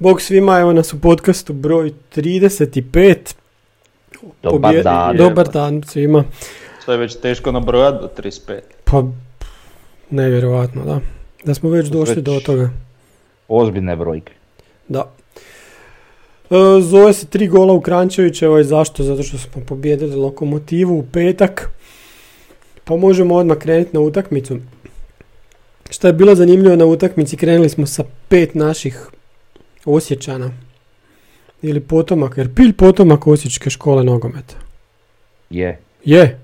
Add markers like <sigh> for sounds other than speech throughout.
Bog svima, evo nas u podcastu broj 35. Dobar dan. Dobar dan svima. To je već teško nabrojati do 35. Pa, nevjerovatno, da. Da smo već došli Već- do toga. Ozbiljne brojke. Da. E, zove se tri gola u Krančevićevoj, zašto? Zato što smo pobjedili Lokomotivu u petak. Pa možemo odmah krenuti na utakmicu. Što je bilo zanimljivo na utakmici, krenuli smo sa pet naših Osječana. Ili potomaka, jer pilj potomak Osječke škole nogometa. Je. Je.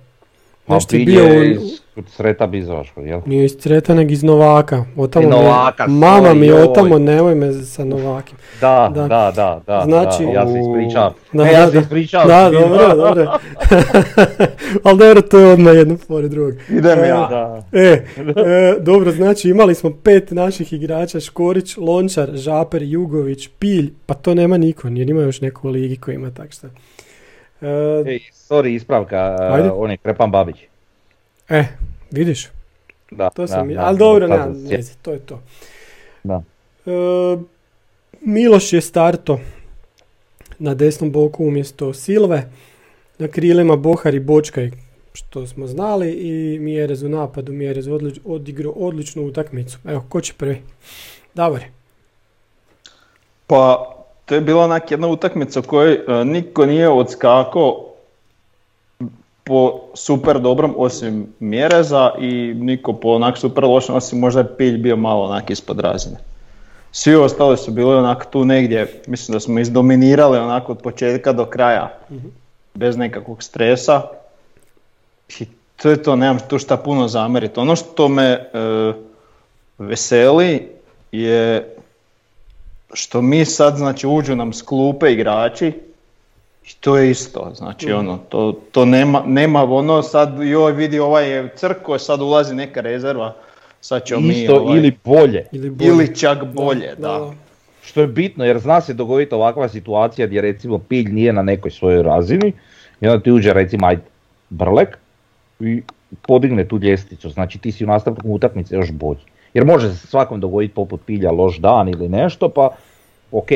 Je Pilj bio iz Sreta Bizovačkog, jel? Nije iz Creta, nego iz Novaka. Otamo I me- Novaka, mama mi je otamo, nemoj me sa Novakim. Da, Da. da, da, da. Znači- da, ja se ispričavam. Da, Ne, ja se da. ispričavam. Da, dobro, dobro. <laughs> Ali dobro, to je odmah jedno pored drugog. Idem E, ja. Da. E, e, dobro, znači imali smo pet naših igrača, Škorić, Lončar, Žaper, Jugović, Pilj, pa to nema niko, jer ima još neko u ligi koji ima tak šta. E, Ej, sorry, ispravka, Ajde. on je Krepan Babić. E, vidiš, Da, to sam, da, da, ali dobro, sjetio. veze, to je to. Da. E, Miloš je starto na desnom boku umjesto Silve, na krilima Bohar i Bočkaj, što smo znali, i Mjerez u napadu, Mjerez odlič, odigrao odličnu utakmicu. Evo, ko će prvi? Davor. Pa, to je bila onak jedna utakmica u kojoj e, niko nije odskakao po super dobrom osim Mjereza i niko po onak super lošem osim možda je Pilj bio malo onak ispod razine. Svi ostali su bili onak tu negdje, mislim da smo izdominirali onako od početka do kraja, bez nekakvog stresa. I to je to, nemam tu šta puno zamjeriti. Ono što me e, veseli je što mi sad, znači, uđu nam s klupe igrači i to je isto, znači, ono, to, to nema, nema ono sad, joj vidi ovaj je crko, sad ulazi neka rezerva, sad ćemo mi, Isto ovaj, ili bolje. Ili, bolje. ili čak bolje, da. Što je bitno jer zna se dogoditi ovakva situacija gdje recimo Pilj nije na nekoj svojoj razini i onda ti uđe recimo ajde Brlek i podigne tu ljestvicu, znači ti si u nastavku utakmice još bolji. Jer može se svakom dogoditi poput Pilja loš dan ili nešto pa ok,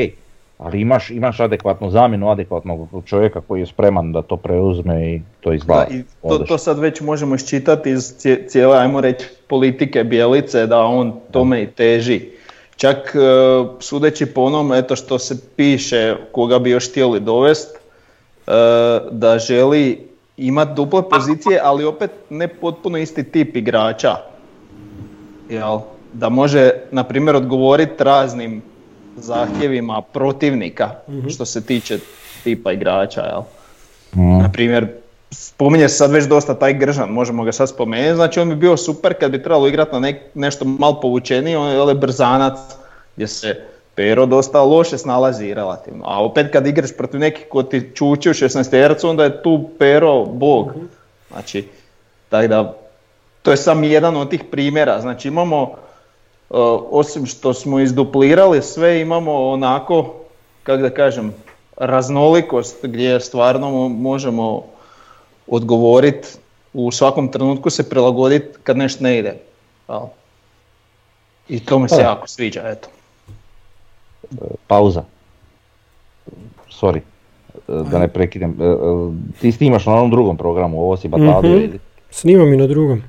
ali imaš, imaš adekvatnu zamjenu, adekvatnog čovjeka koji je spreman da to preuzme i to Da, izgleda. i to, to sad već možemo iščitati iz cije- cijele, ajmo reći, politike Bijelice, da on tome i teži. Čak e, sudeći po onom eto što se piše, koga bi još htjeli dovest, e, da želi imati duple pozicije, ali opet ne potpuno isti tip igrača. Jel? Da može, na primjer, odgovoriti raznim zahtjevima protivnika, što se tiče tipa igrača. Jel? Mm. Na primjer, spominje se sad već dosta taj Gržan, možemo ga sad spomenuti, znači on bi bio super kad bi trebalo igrati na nek, nešto malo povučenije, on je brzanac gdje se Pero dosta loše snalazi relativno, a opet kad igraš protiv nekih ko ti čuči u 16 onda je tu Pero bog. Znači, tako da, to je samo jedan od tih primjera, znači imamo, uh, osim što smo izduplirali sve, imamo onako, kako da kažem, raznolikost gdje stvarno mo- možemo odgovoriti u svakom trenutku se prilagoditi kad nešto ne ide. I to mi se Da. jako sviđa, eto. pauza. Sorry, e, da ne prekidem. E, e, Ti snimaš na onom drugom programu, ovo si Batadu Mhm. ili- Snimam i na drugom.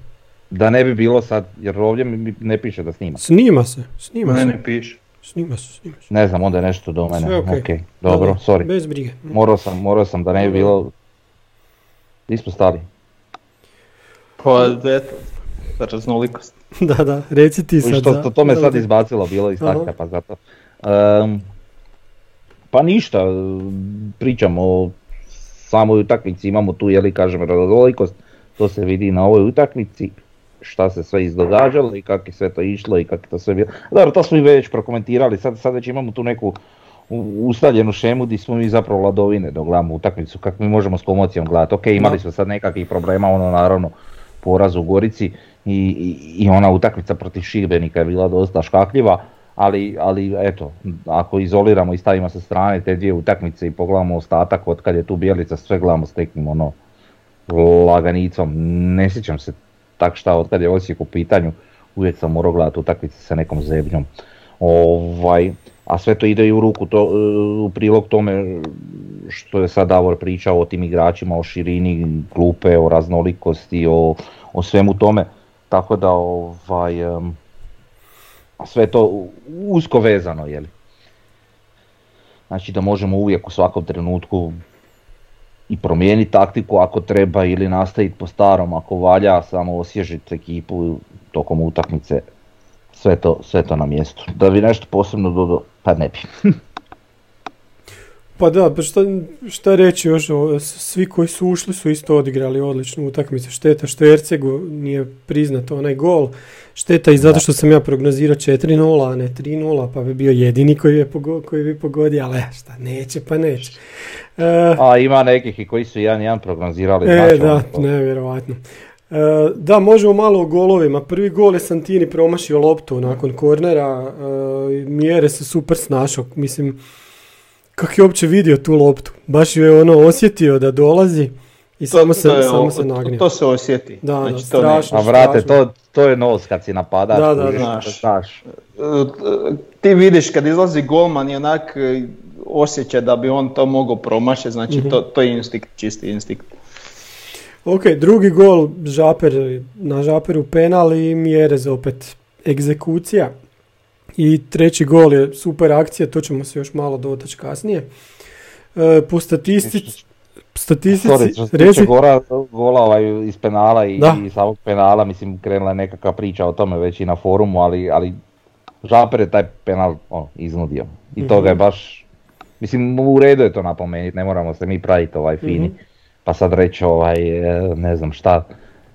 Da ne bi bilo sad, jer ovdje mi ne piše da snima. Snima se, snima Ne, se. ne piše. Snima se, snima se. Ne znam, onda je nešto do mene. Sve okej. Ok, dobro, Da, da, sorry. Bez brige. Morao sam, morao sam da ne bi bilo... Gdje smo stali? Pa eto, raznolikost. <laughs> da, da, reci ti sad. Što, to, to me da, sad izbacilo bilo iz takta, pa zato. Ehm, pa ništa, pričamo o samoj utakmici, imamo tu, jeli kažem, raznolikost, to se vidi na ovoj utakmici. Šta se sve izdogađalo i kako je sve to išlo i kako je to sve bilo. Dobro, to smo i već prokomentirali, sad, sad već imamo tu neku u- ustaljenu šemu gdje smo mi zapravo ladovine dok gledamo utakmicu, kako mi možemo s komocijom gledati. Ok, imali smo sad nekakvih problema, ono naravno poraz u Gorici i, i, i ona utakmica protiv Šibenika je bila dosta škakljiva, ali, ali eto, ako izoliramo i stavimo sa strane te dvije utakmice i pogledamo ostatak od kad je tu Bijelica, sve gledamo s nekim ono laganicom. Ne sjećam se tak šta od kad je Osijek u pitanju, uvijek sam morao gledati utakmice sa nekom zebnjom. Ovaj, a sve to ide i u ruku, to, u prilog tome što je sad Davor pričao o tim igračima, o širini klupe, o raznolikosti, o, o svemu tome. Tako da ovaj, sve to usko vezano, je li? Znači da možemo uvijek u svakom trenutku i promijeniti taktiku ako treba ili nastaviti po starom ako valja, samo osvježiti ekipu tokom utakmice, sve to, sve to na mjestu. Da bi nešto posebno dodao, pa ne bi. <laughs> Pa da, pa šta, šta reći još, svi koji su ušli su isto odigrali odličnu utakmicu. Šteta što Ercegu nije priznat onaj gol. Šteta i zato što sam ja prognozirao 4-0, a ne 3-0, pa bi bio jedini koji, je pogo- koji bi pogodio, ali šta, neće pa neće. E, A ima nekih i koji su jedan jedan prognozirali. E, znači, da, ono, nevjerojatno. E, da, možemo malo o golovima. Prvi gol je Santini promašio loptu nakon kornera. E, mjere se super snašao. Mislim, kako je uopće vidio tu loptu? Baš ju je ono osjetio da dolazi i samo se, je samo se nagnio. To se osjeti. Da, da, Znači, to ne- strašno. A vrate, strašno. to, to je nos kad si napadač. Da, da, kužiš, znaš. znaš. Ti vidiš kad izlazi golman i onak e, osjeća da bi on to mogao promašiti, znači Mhm. to, to je instinkt, čisti instinkt. Ok, drugi gol, Žaper, na Žaperu penal i Mjerez opet egzekucija. I treći gol je super akcija, to ćemo se još malo dotaći kasnije. E, po statistici, statistici, Sorry, što se gora, gola ovaj, iz penala i, i samog penala, mislim krenula je nekakva priča o tome već i na forumu, ali, ali Žaper je taj penal ono, iznudio. I to ga Mhm. je baš, mislim u redu je to napomenuti, ne moramo se mi praviti ovaj fini, Mhm. pa sad reći ovaj, e, ne znam šta.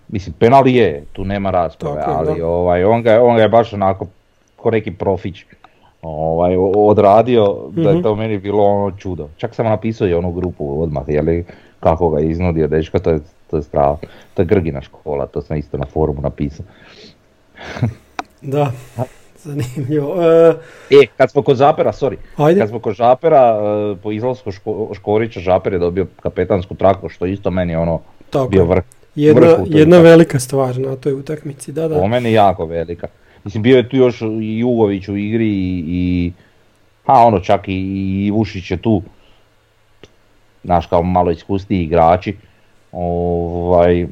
Mislim, penal je, tu nema rasprave, Tako ali da. ovaj, on, ga, on ga je baš onako ko neki profić ovaj, odradio, da Mhm. je to meni bilo ono čudo. Čak sam napisao i onu grupu odmah, jeli, kako ga je iznudio dečko, to je, to je strava. To je Grgina škola, to sam isto na forumu napisao. <laughs> da, zanimljivo. E, E, kad smo kod Žapera, sorry, ajde, kad smo kod Žapera, e, po izlasku Ško- Škorića, Žaper je dobio kapetansku traku, što isto meni ono tako. bio vrh. Jedna, vrh jedna velika stvar na toj utakmici, da, da. Po meni jako velika. Mislim, bio je tu još i Jugović u igri i, i a ono čak i, i Vušić je tu, znaš kao malo iskusniji igrači. Ovaj,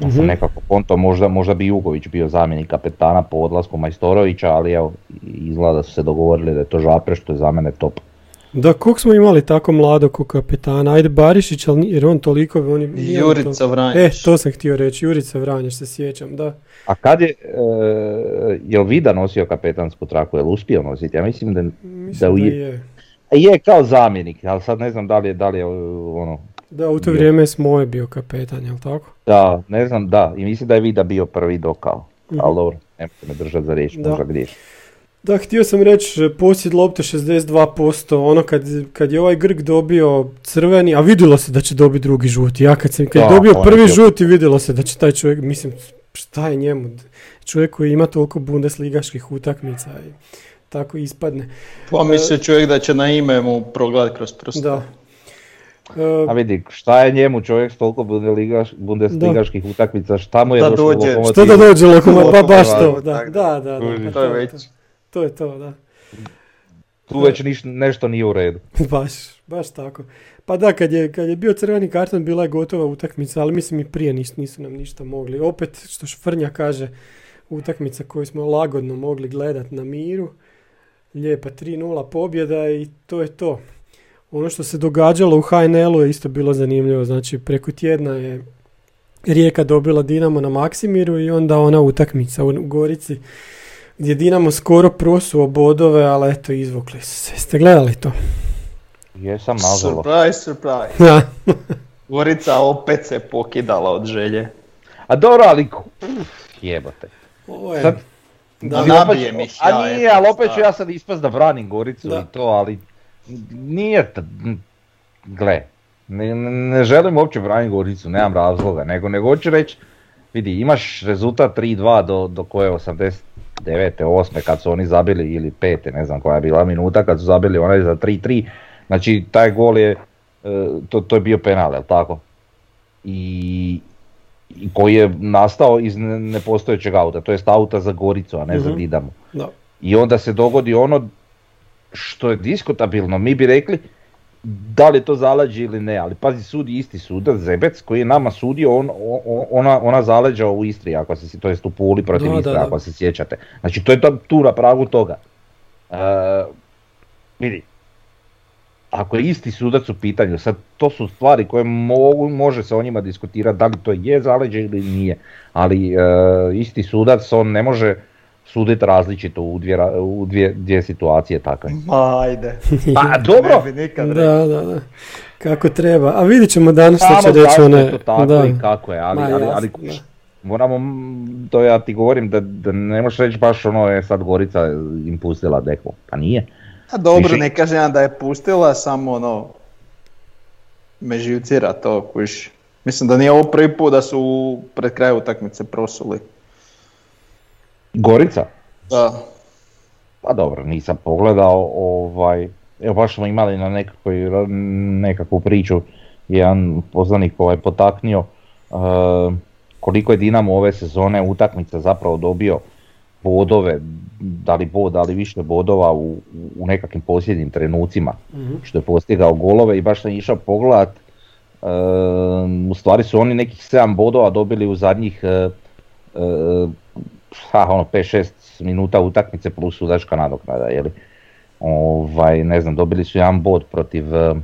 pa sam Mhm. nekako konto, možda, možda bi Jugović bio zamjenik kapetana po odlasku Majstorovića, ali evo, izgleda da su se dogovorili da je to Žapre, što je za mene top. Da, kog smo imali tako mladog ko kapetana? Ajde Barišić, ali jer on toliko... On je- Jurica to- Vranješ. E, to sam htio reći, Jurica Vranješ se sjećam, da. A kad je, e, jel Vida nosio kapetansku traku, jel uspio nositi? Ja mislim da, Mislim Da da, u- je. je kao zamjenik, ali sad ne znam da li je, da li je ono, Da, u to Je. vrijeme je Smoje bio kapetan, jel tako? Da, ne znam, da, i mislim da je Vida bio prvi dokao, Mhm. ali dobro, nemojte me držati za riječ, Da. možda griješ. Da, htio sam reći, e, posjed lopte 62%, ono kad, kad je ovaj Grg dobio crveni, a vidjelo se da će dobiti drugi žuti. Ja kad sam kad je Da, dobio je prvi bio- žuti, vidjelo se da će taj čovjek, mislim, šta je njemu? Čovjek koji ima toliko bundesligaških utakmica i tako ispadne. Pa misli čovjek da će na ime mu progledat kroz prste. Da. A E, vidi, šta je njemu čovjek s toliko bundesligaš- bundesligaških utakmica, šta mu je Da došlo dođe- Lokomotivu? što da dođe Lokomotiv, pa baš to, da, da, da, da, Kuži, pa To je to, već. to. To je to, da. Tu već niš- nešto nije u redu. <laughs> baš, baš tako. Pa da, kad je, kad je bio crveni karton bila je gotova utakmica, ali mislim i prije nis, nisu nam ništa mogli. Opet, što Švrnja kaže, utakmica koju smo lagodno mogli gledat na miru. Lijepa 3-0 pobjeda i to je to. Ono što se događalo u HNL-u je isto bilo zanimljivo. Znači, preko tjedna je Rijeka dobila Dinamo na Maksimiru i onda ona utakmica u Gorici gdje Dinamo skoro prosuo bodove, ali eto, izvukli su se. Jeste gledali to? Jesam nažalost. Surprise, surprise. Da. Gorica opet se pokidala od želje. A dobro, ali jebote. Ovo je, Sad, da, ih ja, A nije, ali opet ću ja sad ispast da branim Goricu Da. i to, ali nije, t- gle, ne, ne želim uopće braniti Goricu, nemam razloga, nego, nego hoću reći, vidi, imaš rezultat 3-2 do, do koje 89. 8. kad su oni zabili, ili 5. ne znam koja je bila minuta, kad su zabili onaj za 3-3, znači taj gol je, e, to, to je bio penal, jel tako? I, i koji je nastao iz ne- nepostojećeg auta, to jest auta za Goricu, a ne za Mhm. Dinamo. da. I onda se dogodi ono što je diskutabilno, mi bi rekli da li je to zaleđe ili ne, ali pazi sudi isti sudac Zebec koji je nama sudio on, ona, ona zaleđa u Istri, ako se, to jest u Puli protiv Da, da. ako se sjećate. Znači to je to, tu na pragu toga. E, vidi, ako je isti sudac u pitanju, sad to su stvari koje mogu, može se o njima diskutirati da li to je zaleđe ili nije, ali e, isti sudac on ne može suditi različito u dvije, u dvije, dvije situacije takve. Ma ajde. <laughs> Pa dobro, Ne bi nikad. Da, da, da. Kako treba. A vidit ćemo danas što će reći one. je to tako da. i kako je, ali, Ma, ali, ali da. moramo, to ja ti govorim da, da ne možeš reći baš ono je sad Gorica im pustila deko, pa nije. A dobro, Više- ne kažem ja da je pustila, samo ono, me živcira to, kuš. Mislim da nije ovo prvi put da su pred kraju utakmice prosuli. Gorica? Da. Pa dobro, nisam pogledao, ovaj, evo baš smo imali na nekakvoj, nekakvu priču, jedan poznanik ovaj potaknio e, koliko je Dinamo ove sezone utakmica zapravo dobio bodove, da li bod, da li više bodova u, u nekakvim posljednjim trenucima, Mhm. što je postigao golove i baš sam išao pogledat, e, u stvari su oni nekih 7 bodova dobili u zadnjih e, e, ha, ono 5-6 minuta utakmice plus sudačka nadoknada, jeli. Ovaj, ne znam, dobili su jedan bod protiv e,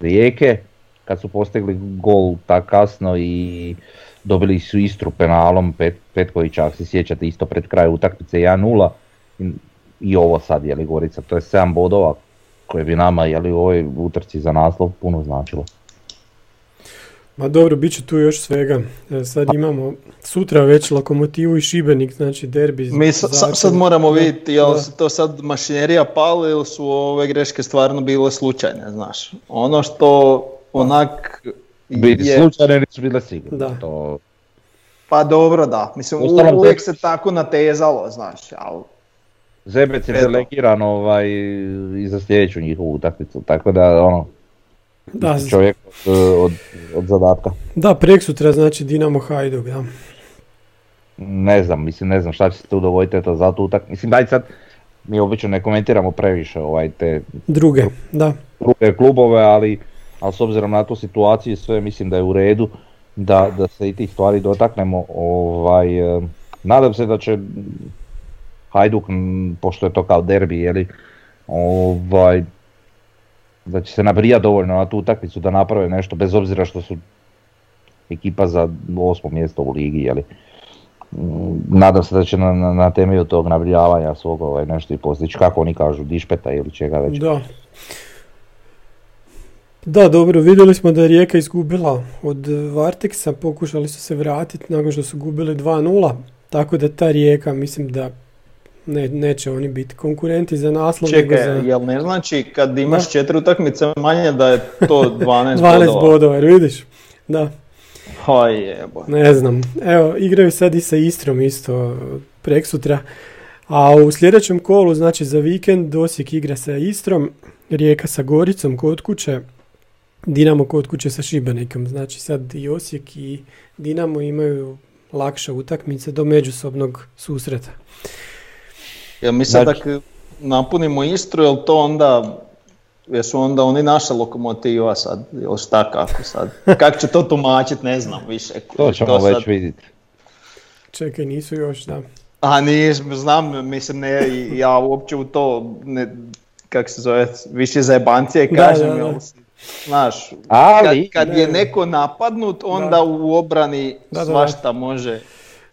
Rijeke, kad su postigli gol tak kasno i dobili su Istru penalom, Pet, Petkovića, ako se sjećate, isto pred kraj utakmice 1-0 i, i ovo sad, jeli Gorica, to je 7 bodova koje bi nama, jeli, u ovoj utrci za naslov puno značilo. Ma dobro, bit će tu još svega. E, Sad imamo sutra već Lokomotivu i Šibenik, znači derbi. Mi sa- sad moramo vidjeti jel da. to sad mašinerija pali ili su ove greške stvarno bile slučajne, znaš. Ono što onak Vidi, je, slučajne nisu bile sigurno. Da. To, pa dobro da, mislim u- Uostalom, uvijek se tako natezalo, znaš, ali Zebec je Eto. delegiran ovaj, i za sljedeću njihovu utakmicu, tako da ono, Da, z- čovjek od, od, od zadatka. da, prek sutra znači Dinamo Hajduk, da. Ne znam, mislim ne znam šta će se tu dogoditi, eto za tu utak. Mislim daj sad, mi obično ne komentiramo previše ovaj, te Druge, da. druge klubove, ali, ali s obzirom na tu situaciju i sve mislim da je u redu da, da se i tih stvari dotaknemo. Ovaj, eh, nadam se da će Hajduk, pošto je to kao derbi, jeli, ovaj, da će se nabrijati dovoljno na tu utakmicu da naprave nešto, bez obzira što su ekipa za osmo mjesto u ligi, jeli. Mm, Nadam se da će na, na, na temelju tog nabrijavanja svog ovaj, nešto i postići, kako oni kažu, dišpeta ili čega već. Da. Da, dobro, vidjeli smo da je Rijeka izgubila od Varteksa, pokušali su se vratiti nakon što su gubili 2-0, tako da ta Rijeka, mislim da ne, neće oni biti konkurenti za naslov, nego čekaj, za jel ne znači kad imaš Da. četiri utakmice manje da je to <laughs> 12, 12 bodova? bodova, jer vidiš? Da, Aj jebo. ne znam. Evo, igraju sad i sa Istrom isto prek sutra. A u sljedećem kolu, znači za vikend, Osijek igra sa Istrom, Rijeka sa Goricom kod kuće, Dinamo kod kuće sa Šibenikom. Znači sad i Osijek i Dinamo imaju lakše utakmice do međusobnog susreta. Jel mi sad Znači- ako napunimo Istru, jel to onda, jesu onda oni naša lokomotiva sad, ili šta kako sad? <laughs> Kako će to tumačit, ne znam više. To ćemo sad- već vidjeti. Čekaj, nisu još, da. A nije, znam, mislim, ne, ja uopće u to, ne, kak se zove, više za jebancije Da, kažem, da, da. jel, znaš, Ali, kad, kad je ne. neko napadnut, onda Da. u obrani Da, da, da. svašta može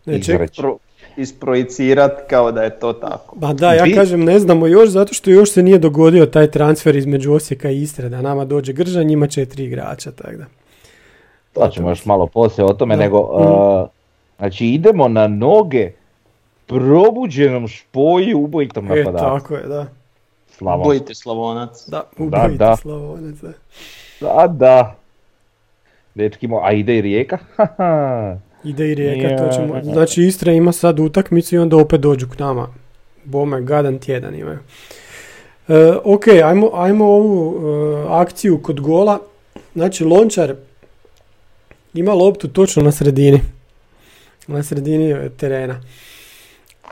Ne, ček, pro, isprojicirat kao da je to tako. Ba da, ja Vi- kažem ne znamo još zato što još se nije dogodio taj transfer između Osijeka i Istre, da nama dođe Gržan, njima četiri igrača, tako da. to ćemo još malo poslije o tome, Da. nego uh, Znači idemo na noge probuđenom špoju ubojitom E, napadaču. tako je, da. Slavon. Bojite Slavonac. Da, Da, ubojite da. Slavonac, da. Da, da. Dečki mo, a ide i Rijeka? <laughs> Ide i Rijeka, to ćemo. Ja. Znači Istra ima sad utakmicu i onda opet dođu k nama. Bome, gadan tjedan imaju. E, ok, ajmo, ajmo ovu e, akciju kod gola. Znači Lončar ima loptu točno na sredini. Na sredini e, terena.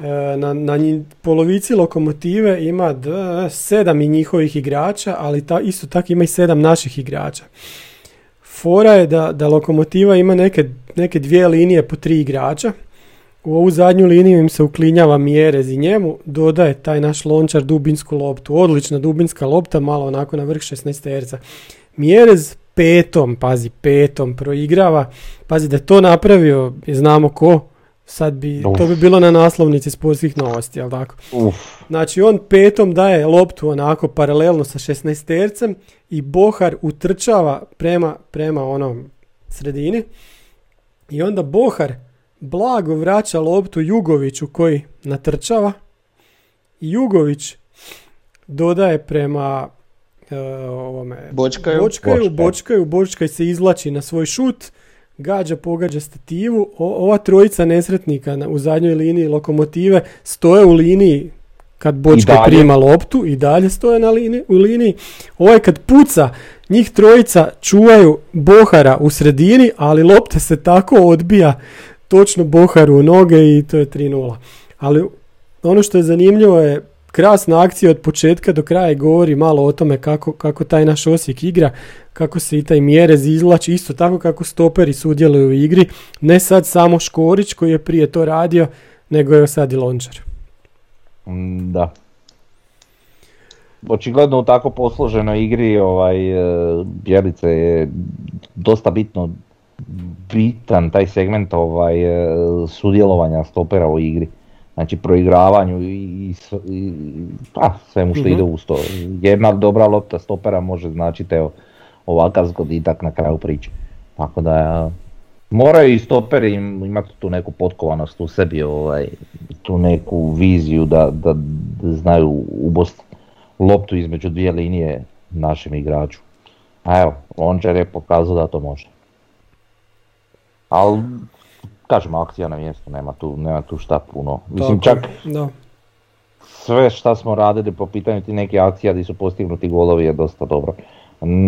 E, na, na nji- polovici lokomotive ima d, sedam i njihovih igrača, ali ta, isto tako ima i sedam naših igrača. Fora je da, da lokomotiva ima neke, neke dvije linije po tri igrača. U ovu zadnju liniju im se uklinjava Mjerez i njemu dodaje taj naš lončar dubinsku loptu. Odlična dubinska lopta, malo onako na vrh 16 terca. Mjerez petom, pazi, petom proigrava. Pazi da je to napravio, znamo ko, sad bi, to bi Uf. bilo na naslovnici sportskih novosti, jel tako? Uf, Znači on petom daje loptu onako paralelno sa 16 tercem i Bohar utrčava prema, prema onom sredini i onda Bohar blago vraća loptu Jugoviću koji natrčava i Jugović dodaje prema e, ovome Bočkaju. Bočkaju, Bočkaj. bočkaju, Bočkaj se izvlači na svoj šut, gađa, pogađa stativu. O- ova trojica nesretnika na, u zadnjoj liniji lokomotive stoje u liniji kad dalje. prima loptu i dalje stoje na liniji, u liniji. Ovaj kad puca, njih trojica čuvaju Bohara u sredini, ali lopta se tako odbija točno Boharu u noge i to je 3-0. Ali ono što je zanimljivo je krasna akcija od početka do kraja govori malo o tome kako, kako taj naš Osijek igra, kako se i taj mjerez izvlači, isto tako kako stoperi sudjeluju u igri, ne sad samo Škorić koji je prije to radio, nego je sad i Lončar. mm, da. Očigledno u tako posloženoj igri ovaj, e, Bjelice je dosta bitno bitan taj segment ovaj, e, sudjelovanja stopera u igri. Znači proigravanju i, i, pa, svemu što Mhm. ide uz to. Jedna dobra lopta stopera može značiti evo, ovakav zgoditak na kraju priče. Tako da moraju i stoperi im- imati tu neku potkovanost u sebi, ovaj, tu neku viziju da, da, da znaju ubost loptu između dvije linije našem igraču. A evo, Lončar je pokazao da to može. Ali, kažem, akcija na mjestu, nema tu, nema tu šta puno. Mislim, Tako čak Da. sve šta smo radili po pitanju ti nekih akcija gdje su postignuti golovi je dosta dobro.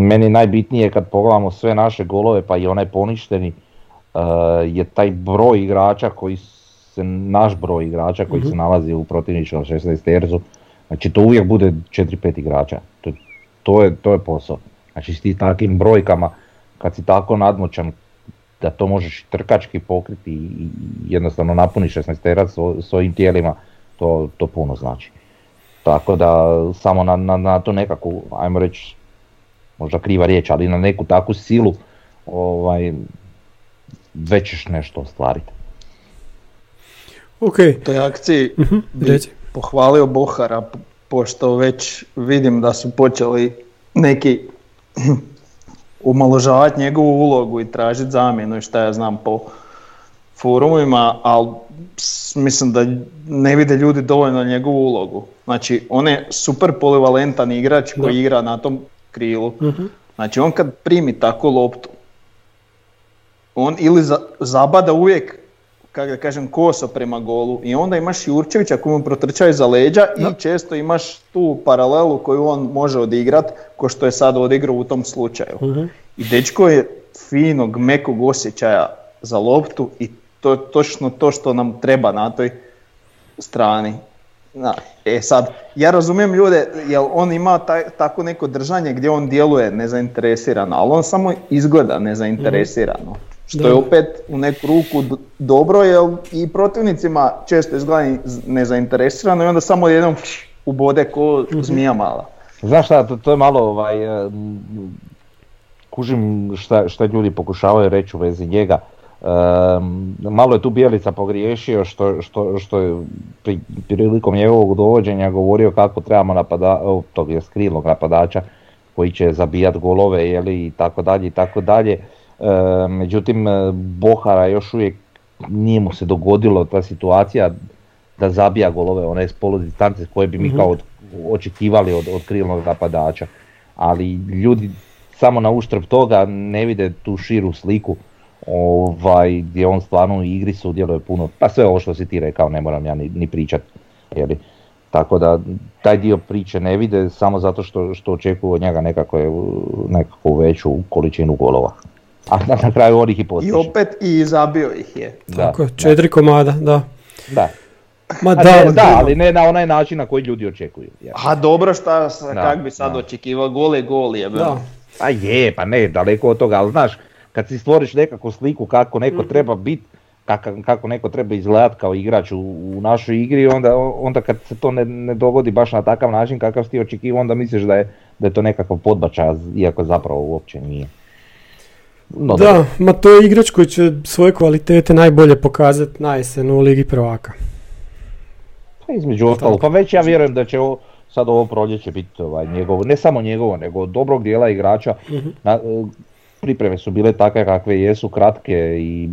Meni najbitnije kad pogledamo sve naše golove pa i onaj poništeni eh, je taj broj igrača koji se, naš broj igrača koji se nalazi u protivničkom 16 terzu. Znači to uvijek bude 4-5 igrača. To, to, je, to je posao. Znači s tim takvim brojkama kad si tako nadmoćan da to možeš trkački pokriti i jednostavno napuni 16 terac svo- svojim tijelima, to, to puno znači. Tako da samo na, na, na to nekakvu, ajmo reći, možda kriva riječ, ali na neku takvu silu ovaj, već ćeš nešto ostvariti. Ok, toj akciji bi reci. pohvalio Bohara, pošto već vidim da su počeli neki umaložavati njegovu ulogu i tražiti zamjenu i šta ja znam po forumima, ali mislim da ne vide ljudi dovoljno njegovu ulogu. Znači, on je super polivalentan igrač koji Da. igra na tom krilu. Mhm. Znači, on kad primi takvu loptu, on ili za- zabada uvijek, kako da kažem, koso prema golu i onda imaš Jurčevića koji mu protrčaju iza leđa i često imaš tu paralelu koju on može odigrat, ko što je sad odigrao u tom slučaju. Mhm. I dečko je finog, mekog osjećaja za loptu i to je točno to što nam treba na toj strani. Da. E sad, ja razumijem ljude, jer on ima taj, tako neko držanje gdje on djeluje nezainteresirano, ali on samo izgleda nezainteresirano. Što je opet u neku ruku dobro, jer i protivnicima često izgleda nezainteresirano i onda samo jednom ubode ko zmija mala. Znaš šta, to, to je malo ovaj, em, kužim šta, šta ljudi pokušavaju reći u vezi njega. Em, malo je tu Bijelica pogriješio što, što, što je pri, prilikom njegovog dovođenja govorio kako trebamo napada, tog je skrilnog napadača koji će zabijat golove jeli, i tako dalje i tako dalje. E, međutim, e, Bohara još uvijek nije mu se dogodilo ta situacija da zabija golove one s polu distance koje bi mi Mhm. kao od- očekivali od, od krilnog napadača. Ali ljudi samo na uštrb toga ne vide tu širu sliku ovaj, gdje on stvarno u igri sudjeluje puno, pa sve ovo što si ti rekao ne moram ja ni, ni pričat. Jeli. Tako da taj dio priče ne vide samo zato što, što očekuju od njega nekako, nekako veću količinu golova. A na, na kraju on ih i I postiže. opet i zabio ih je. Da, Tako je, da, četiri komada, da. Da, Ma A da, ne, ali da, ali ne na onaj način na koji ljudi očekuju. jel. A dobro šta, kak bi sad da. očekivao, gol je gol je. Da, Pa je, pa ne, daleko od toga, ali znaš, kad si stvoriš nekakvu sliku kako neko Mhm. treba biti, kako, kako neko treba izgledat kao igrač u, u našoj igri, onda, onda kad se to ne, ne dogodi baš na takav način kakav si ti očekivao, onda misliš da je, da je to nekakav podbačaj, iako zapravo uopće nije. No, dobro. da, ma to je igrač koji će svoje kvalitete najbolje pokazati na jesen u Ligi prvaka. Pa između ostalog, pa već ja vjerujem da će ovo, sad ovo proljeće biti ovaj, njegovo, ne samo njegovo, nego dobrog dijela igrača. Na, e, pripreme su bile takve kakve jesu, kratke i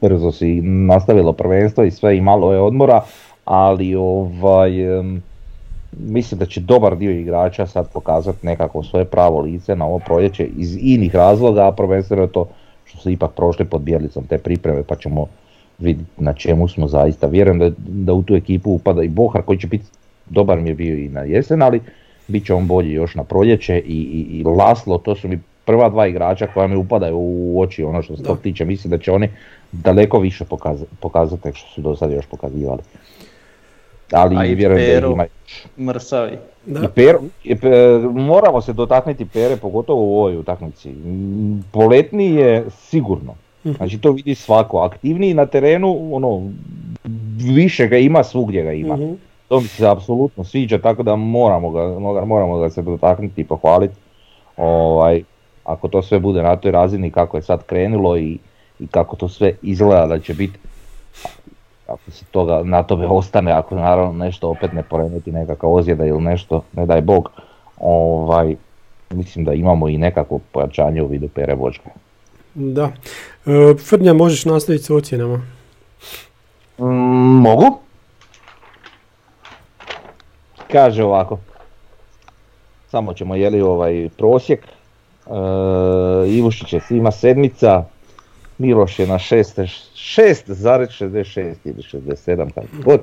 brzo si nastavilo prvenstvo i sve i malo je odmora, ali ovaj, mislim da će dobar dio igrača sad pokazati nekako svoje pravo lice na ovo proljeće iz inih razloga, a prvenstveno je to što su ipak prošli pod bjelicom te pripreme pa ćemo vidjeti na čemu smo zaista. Vjerujem da, da u tu ekipu upada i Bohar koji će biti, dobar mi je bio i na jesen, ali bit će on bolji još na proljeće i, i, i Laslo, to su mi prva dva igrača koja mi upadaju u oči ono što se tog tiče. Mislim da će oni daleko više pokaza- pokazati nego što su do sada još pokazivali. Ali A i vjerujem da Pero. ih ima Mrsavi. Da. i Pero, i Pe- moramo se dotaknuti Pere, pogotovo u ovoj utakmici. Mm, Poletniji je sigurno. Znači to vidi svako. Aktivniji na terenu, ono, više ga ima, svugdje ga ima. Mhm. To mi se apsolutno sviđa, tako da moramo ga, mora- moramo ga se dotaknuti i pohvaliti. Ovaj, ako to sve bude na toj razini kako je sad krenulo i, i kako to sve izgleda da će biti, ako se toga na tome ostane, ako naravno nešto opet ne poremeti nekakva ozljeda ili nešto, ne daj Bog, ovaj, mislim da imamo i nekakvo pojačanje u vidu Pere. Da. E, Frnja, možeš nastaviti s ocjenama. Mm, mogu? Kaže ovako. Samo ćemo jeli ovaj prosjek. E, Ivušić je svima sedmica. Miloš je na 6 6,66 ili 67 kako god.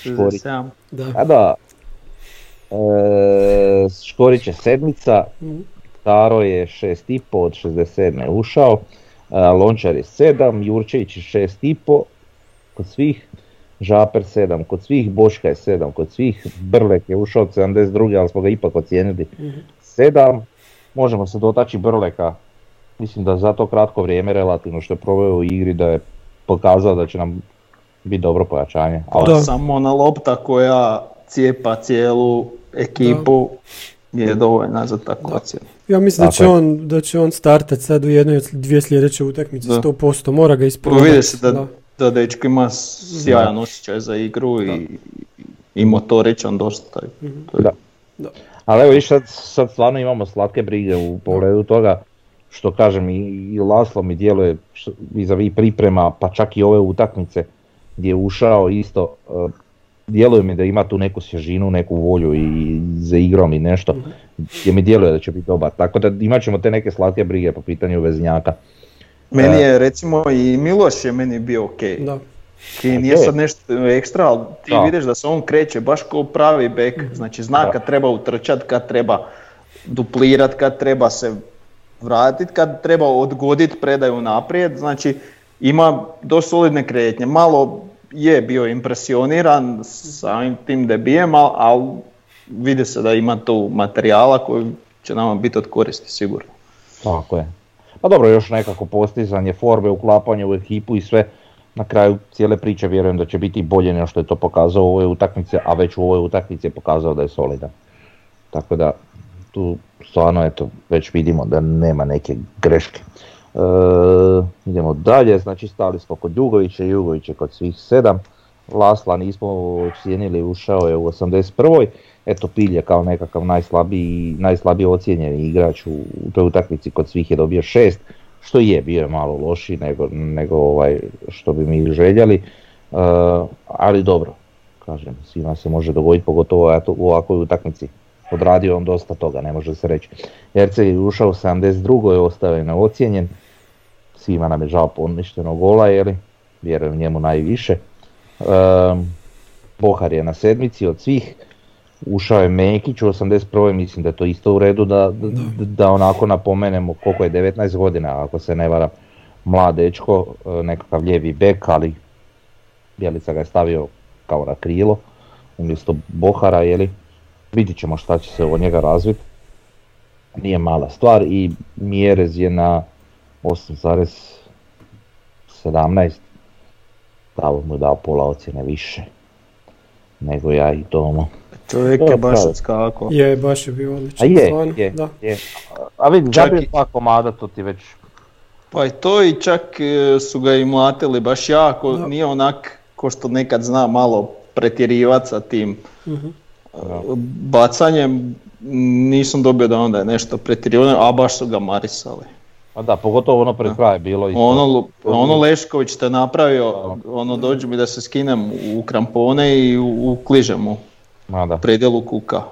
Škorić. 67. Da. A da. E, Škorić je sedmica. Mhm. Taro je 6,5 od 67 ušao. E, Lončar je 7, Jurčević je 6,5 kod svih. Žaper 7 kod svih, Boška je 7 kod svih, Brlek je ušao od 72, ali smo ga ipak ocijenili 7. Možemo se dotaći Brleka, mislim da za to kratko vrijeme relativno što je proveo u igri da je pokazao da će nam biti dobro pojačanje. Ali Da. Samo ona lopta koja cijepa cijelu ekipu je dovoljna za takvu ocjenu. Ja mislim da će, on, da će on startat sad u jednoj od dvije sljedeće utakmice, Da. 100%, mora ga Prvo isprobati. vidi se da, da dečko ima sjajan osjećaj za igru i, i motoričan dosta. Je- Da. Da. Ali evo viš sad, sad stvarno imamo slatke brige u pogledu toga što kažem i, i Laslo mi djeluje vis-a-vis priprema pa čak i ove utakmice gdje je ušao isto eh, djeluje mi da ima tu neku svježinu, neku volju i za igrom i nešto gdje mi djeluje da će biti dobar. Tako da imat ćemo te neke slatke brige po pitanju veznjaka. Meni je recimo i Miloš je meni bio ok. Da. I nije sad nešto ekstra, ali ti Da. vidiš da se on kreće baš kao pravi bek. Znači zna Da. kad treba utrčat, kad treba duplirat, kad treba se vratit, kad treba odgodit predaju naprijed. Znači ima dosta solidne kretnje. Malo je bio impresioniran samim tim debijem, ali, vidi se da ima tu materijala koji će nama biti od koristi sigurno. Tako je. Pa dobro, još nekako postizanje forme, uklapanje u ekipu i sve. Na kraju cijele priče vjerujem da će biti bolje nego što je to pokazao u ovoj utakmici, a već u ovoj utakmici je pokazao da je solidan. Tako da tu stvarno eto, već vidimo da nema neke greške. E, idemo dalje, znači stali smo kod Jugovića, Jugović je kod svih sedam. Lasla nismo ocijenili, ušao je u 81. Eto Pilj je kao nekakav najslabiji, najslabije ocijenjeni igrač u, u toj utakmici kod svih je dobio šest, što je bio je malo lošiji nego, nego ovaj, što bi mi željeli, uh, ali dobro, kažem, svima se može dogoditi, pogotovo u ovakvoj utakmici. Odradio on dosta toga, ne može se reći. Erceg je ušao u 72. je ostao je neocijenjen, svima nam je žao poništenog gola, jeli, vjerujem njemu najviše. Um, Bohar je na sedmici od svih, ušao je Mekić u 81. mislim da je to isto u redu da, da, da onako napomenemo koliko je 19 godina ako se ne varam mlad dečko, e, nekakav lijevi bek, ali Bjelica ga je stavio kao na krilo umjesto Bohara, jeli, vidit ćemo šta će se od njega razviti. Nije mala stvar i Mjerez je na 8,17, dao mu dao pola ocjene više nego ja i Tomo. Čovjek je baš kako. Je, baš je bio odličan. A je, je, da. je. A vidi, zabio dva komada, to ti već... Pa i to i čak e, su ga i mlatili baš jako, da. nije onak ko što nekad zna malo pretjerivati sa tim uh bacanjem. Nisam dobio da onda je nešto pretjerivano, a baš su ga marisali. A da, pogotovo ono pred kraj bilo isto. Ono, ono Lešković te napravio, ono dođe mi da se skinem u krampone i ukližem mu Ma da. predjelu kuka.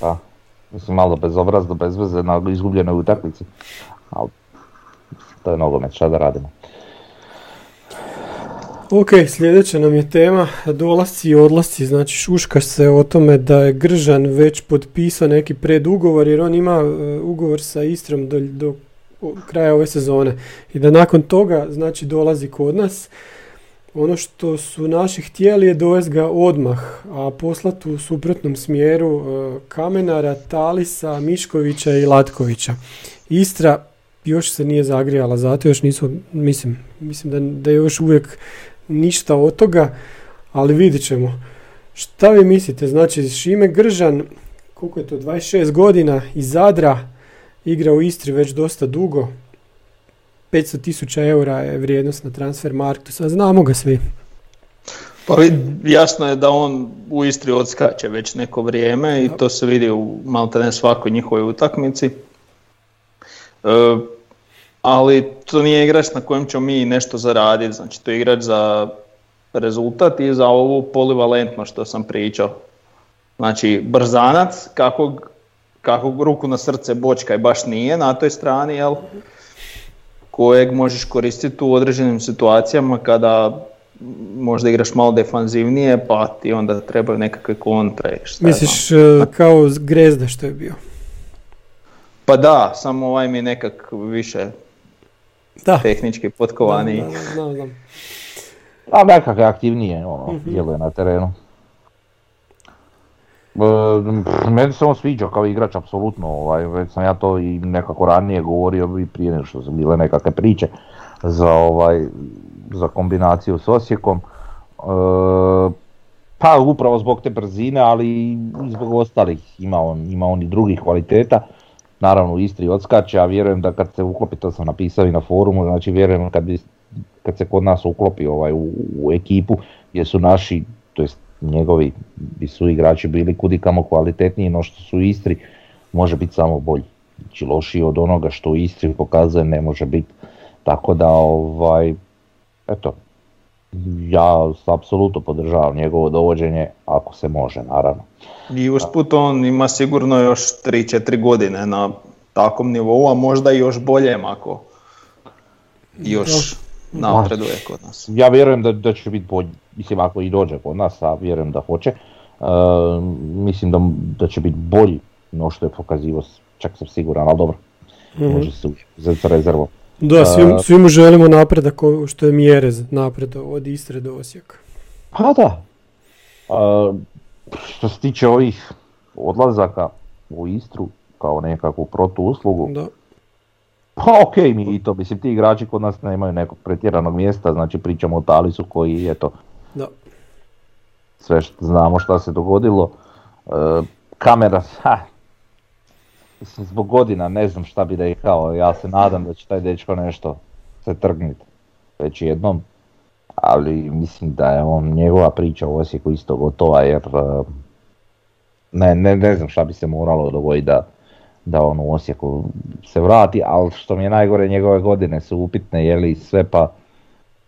Pa, mislim malo bezobrazno, bez veze na izgubljenoj utakmici. Ali to je nogomet, šta da radimo. Ok, sljedeća nam je tema dolasci i odlasci, znači šuška se o tome da je Gržan već potpisao neki predugovor jer on ima e, ugovor sa Istrom do, do kraja ove sezone i da nakon toga znači dolazi kod nas. Ono što su naši htjeli je dovesti ga odmah, a poslati u suprotnom smjeru e, Kamenara, Talisa, Miškovića i Latkovića. Istra još se nije zagrijala, zato još nisu, mislim, mislim da, da je još uvijek ništa od toga, ali vidit ćemo. Šta vi mislite, znači Šime Gržan, koliko je to, 26 godina iz Zadra, igra u Istri već dosta dugo. 500 tisuća eura je vrijednost na transfer marktu, sad znamo ga svi. Pa jasno je da on u Istri odskače već neko vrijeme i to se vidi u maltene svakoj njihovoj utakmici. E, ali to nije igrač na kojem ćemo mi nešto zaraditi, znači to je igrač za rezultat i za ovu polivalentno što sam pričao. Znači brzanac, kakvog kako ruku na srce bočka i baš nije na toj strani, jel? kojeg možeš koristiti u određenim situacijama kada možda igraš malo defanzivnije pa ti onda trebaju nekakve kontre. Šta Misliš uh, kao Grezda što je bio? Pa da, samo ovaj mi je nekak više da. tehnički potkovani. Da, da, da, da. A nekak aktivnije ono, mm djeluje na terenu. E, meni se on sviđa kao igrač, apsolutno, ovaj, već sam ja to i nekako ranije govorio i prije nego što su bile nekakve priče za, ovaj, za kombinaciju s Osijekom. E, pa upravo zbog te brzine, ali i zbog ostalih ima on, ima on i drugih kvaliteta. Naravno u Istri odskače, a vjerujem da kad se uklopi, to sam napisao i na forumu, znači vjerujem kad, bi, kad se kod nas uklopi ovaj, u, u ekipu gdje su naši, to jest njegovi su igrači bili kudikamo kvalitetniji no što su u Istri, može biti samo bolji. Znači lošiji od onoga što u Istri pokazuje ne može biti. Tako da ovaj, eto, ja apsolutno podržavam njegovo dovođenje ako se može naravno. I usput on ima sigurno još 3-4 godine na takvom nivou, a možda i još boljem ako još napreduje kod nas. Ja vjerujem da, da će biti bolji mislim ako i dođe kod nas, a vjerujem da hoće, uh, mislim da, da će biti bolji no što je pokazivo, čak sam siguran, ali dobro, mm-hmm. može se za rezervu. Da, svi, svi mu želimo napredak što je Mjerez napred od Istre do Osijeka. Pa da. Uh, što se tiče ovih odlazaka u Istru kao nekakvu protuuslugu, da. Pa ok, mi i to, mislim ti igrači kod nas nemaju nekog pretjeranog mjesta, znači pričamo o Talisu koji eto da. Sve što znamo šta se dogodilo. E, kamera, ha, mislim, zbog godina ne znam šta bi rekao, ja se nadam da će taj dečko nešto se trgniti već jednom. Ali mislim da je on, njegova priča u Osijeku isto gotova jer e, ne, ne, ne znam šta bi se moralo dogoditi da, da on u Osijeku se vrati, ali što mi je najgore njegove godine su upitne, je li sve pa